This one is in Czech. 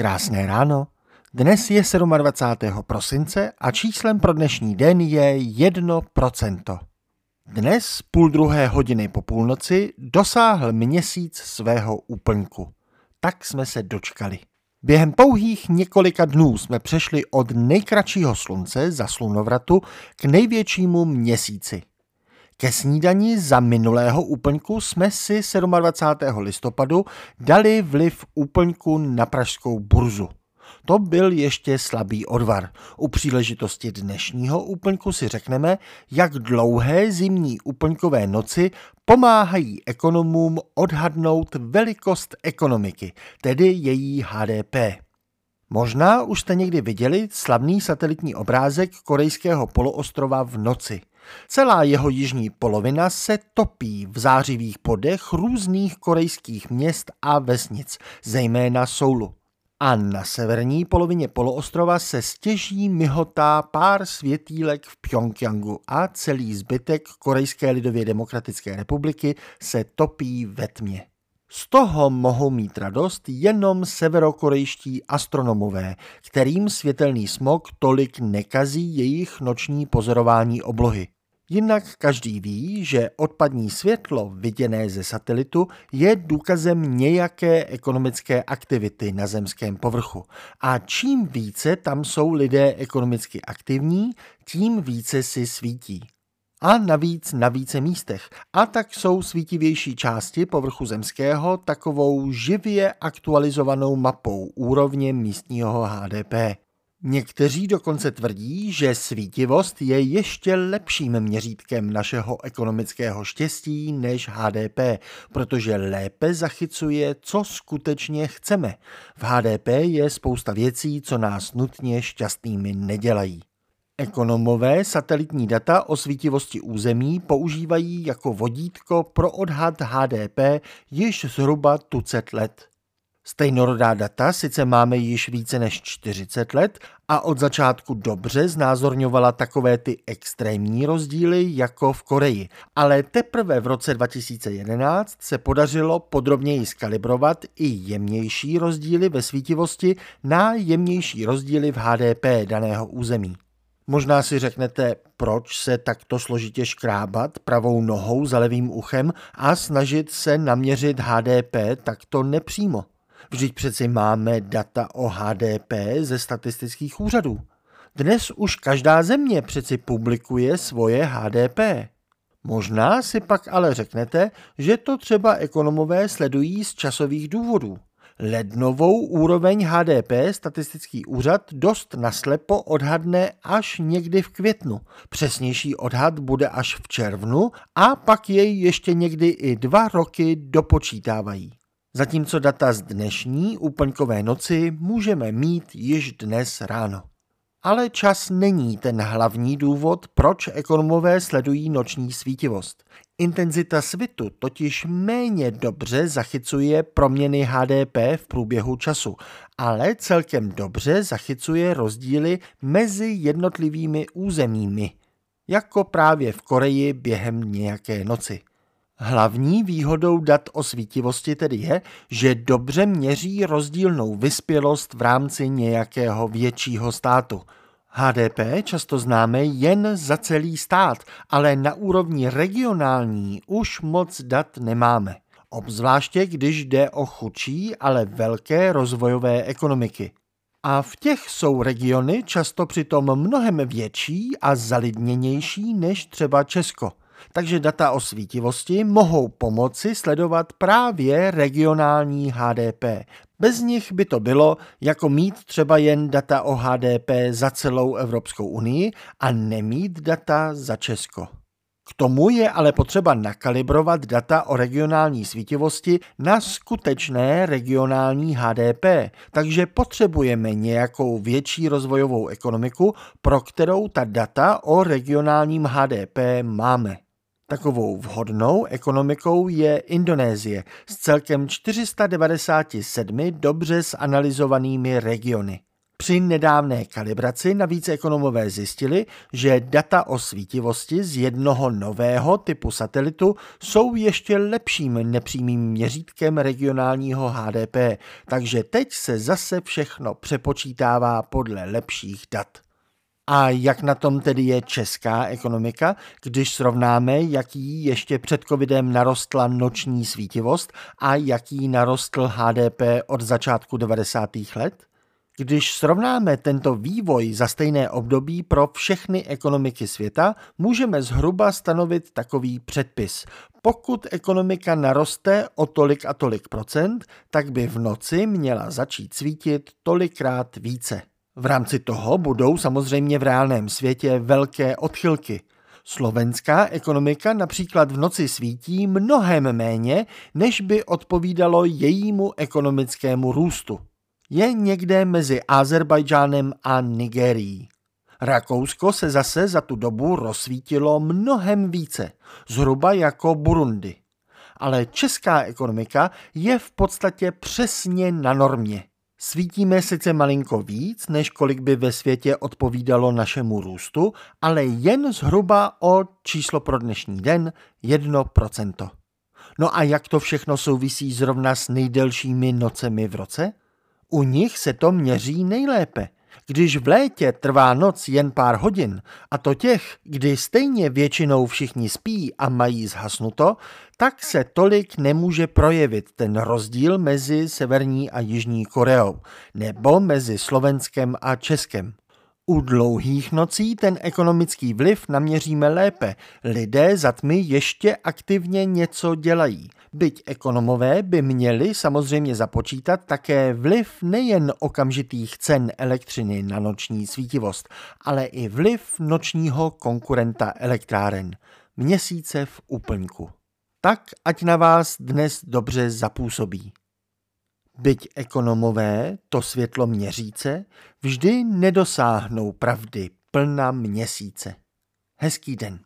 Krásné ráno. Dnes je 27. prosince a číslem pro dnešní den je 1%. Dnes půl druhé hodiny po půlnoci dosáhl měsíc svého úplňku. Tak jsme se dočkali. Během pouhých několika dnů jsme přešli od nejkratšího slunce za slunovratu k největšímu měsíci. Ke snídani za minulého úplňku jsme si 27. listopadu dali vliv úplňku na pražskou burzu. To byl ještě slabý odvar. U příležitosti dnešního úplňku si řekneme, jak dlouhé zimní úplňkové noci pomáhají ekonomům odhadnout velikost ekonomiky, tedy její HDP. Možná už jste někdy viděli slavný satelitní obrázek korejského poloostrova v noci. Celá jeho jižní polovina se topí v zářivých podech různých korejských měst a vesnic, zejména Soulu. A na severní polovině poloostrova se stěží myhotá pár světílek v Pyongyangu a celý zbytek Korejské lidově demokratické republiky se topí ve tmě. Z toho mohou mít radost jenom severokorejští astronomové, kterým světelný smog tolik nekazí jejich noční pozorování oblohy. Jinak každý ví, že odpadní světlo viděné ze satelitu je důkazem nějaké ekonomické aktivity na zemském povrchu. A čím více tam jsou lidé ekonomicky aktivní, tím více si svítí. A navíc na více místech. A tak jsou svítivější části povrchu zemského takovou živě aktualizovanou mapou úrovně místního HDP. Někteří dokonce tvrdí, že svítivost je ještě lepším měřítkem našeho ekonomického štěstí než HDP, protože lépe zachycuje, co skutečně chceme. V HDP je spousta věcí, co nás nutně šťastnými nedělají. Ekonomové satelitní data o svítivosti území používají jako vodítko pro odhad HDP již zhruba tucet let. Stejnorodá data sice máme již více než 40 let a od začátku dobře znázorňovala takové ty extrémní rozdíly jako v Koreji, ale teprve v roce 2011 se podařilo podrobněji skalibrovat i jemnější rozdíly ve svítivosti na jemnější rozdíly v HDP daného území. Možná si řeknete, proč se takto složitě škrábat pravou nohou za levým uchem a snažit se naměřit HDP takto nepřímo. Vždyť přeci máme data o HDP ze statistických úřadů. Dnes už každá země přeci publikuje svoje HDP. Možná si pak ale řeknete, že to třeba ekonomové sledují z časových důvodů. Lednovou úroveň HDP statistický úřad dost naslepo odhadne až někdy v květnu. Přesnější odhad bude až v červnu a pak jej ještě někdy i dva roky dopočítávají. Zatímco data z dnešní úplňkové noci můžeme mít již dnes ráno. Ale čas není ten hlavní důvod, proč ekonomové sledují noční svítivost. Intenzita svitu totiž méně dobře zachycuje proměny HDP v průběhu času, ale celkem dobře zachycuje rozdíly mezi jednotlivými územími, jako právě v Koreji během nějaké noci. Hlavní výhodou dat o svítivosti tedy je, že dobře měří rozdílnou vyspělost v rámci nějakého většího státu. HDP často známe jen za celý stát, ale na úrovni regionální už moc dat nemáme. Obzvláště když jde o chudší, ale velké rozvojové ekonomiky. A v těch jsou regiony často přitom mnohem větší a zalidněnější než třeba Česko takže data o svítivosti mohou pomoci sledovat právě regionální HDP. Bez nich by to bylo jako mít třeba jen data o HDP za celou Evropskou unii a nemít data za Česko. K tomu je ale potřeba nakalibrovat data o regionální svítivosti na skutečné regionální HDP, takže potřebujeme nějakou větší rozvojovou ekonomiku, pro kterou ta data o regionálním HDP máme. Takovou vhodnou ekonomikou je Indonésie s celkem 497 dobře zanalizovanými regiony. Při nedávné kalibraci navíc ekonomové zjistili, že data o svítivosti z jednoho nového typu satelitu jsou ještě lepším nepřímým měřítkem regionálního HDP, takže teď se zase všechno přepočítává podle lepších dat. A jak na tom tedy je česká ekonomika, když srovnáme, jaký ještě před covidem narostla noční svítivost a jaký narostl HDP od začátku 90. let? Když srovnáme tento vývoj za stejné období pro všechny ekonomiky světa, můžeme zhruba stanovit takový předpis. Pokud ekonomika naroste o tolik a tolik procent, tak by v noci měla začít svítit tolikrát více. V rámci toho budou samozřejmě v reálném světě velké odchylky. Slovenská ekonomika například v noci svítí mnohem méně, než by odpovídalo jejímu ekonomickému růstu je někde mezi Azerbajdžánem a Nigerií. Rakousko se zase za tu dobu rozsvítilo mnohem více, zhruba jako Burundi. Ale česká ekonomika je v podstatě přesně na normě. Svítíme sice malinko víc, než kolik by ve světě odpovídalo našemu růstu, ale jen zhruba o číslo pro dnešní den 1%. No a jak to všechno souvisí zrovna s nejdelšími nocemi v roce? U nich se to měří nejlépe. Když v létě trvá noc jen pár hodin, a to těch, kdy stejně většinou všichni spí a mají zhasnuto, tak se tolik nemůže projevit ten rozdíl mezi Severní a Jižní Koreou, nebo mezi Slovenskem a Českem. U dlouhých nocí ten ekonomický vliv naměříme lépe. Lidé za tmy ještě aktivně něco dělají. Byť ekonomové by měli samozřejmě započítat také vliv nejen okamžitých cen elektřiny na noční svítivost, ale i vliv nočního konkurenta elektráren. Měsíce v úplňku. Tak, ať na vás dnes dobře zapůsobí. Byť ekonomové to světlo měříce vždy nedosáhnou pravdy plna měsíce. Hezký den.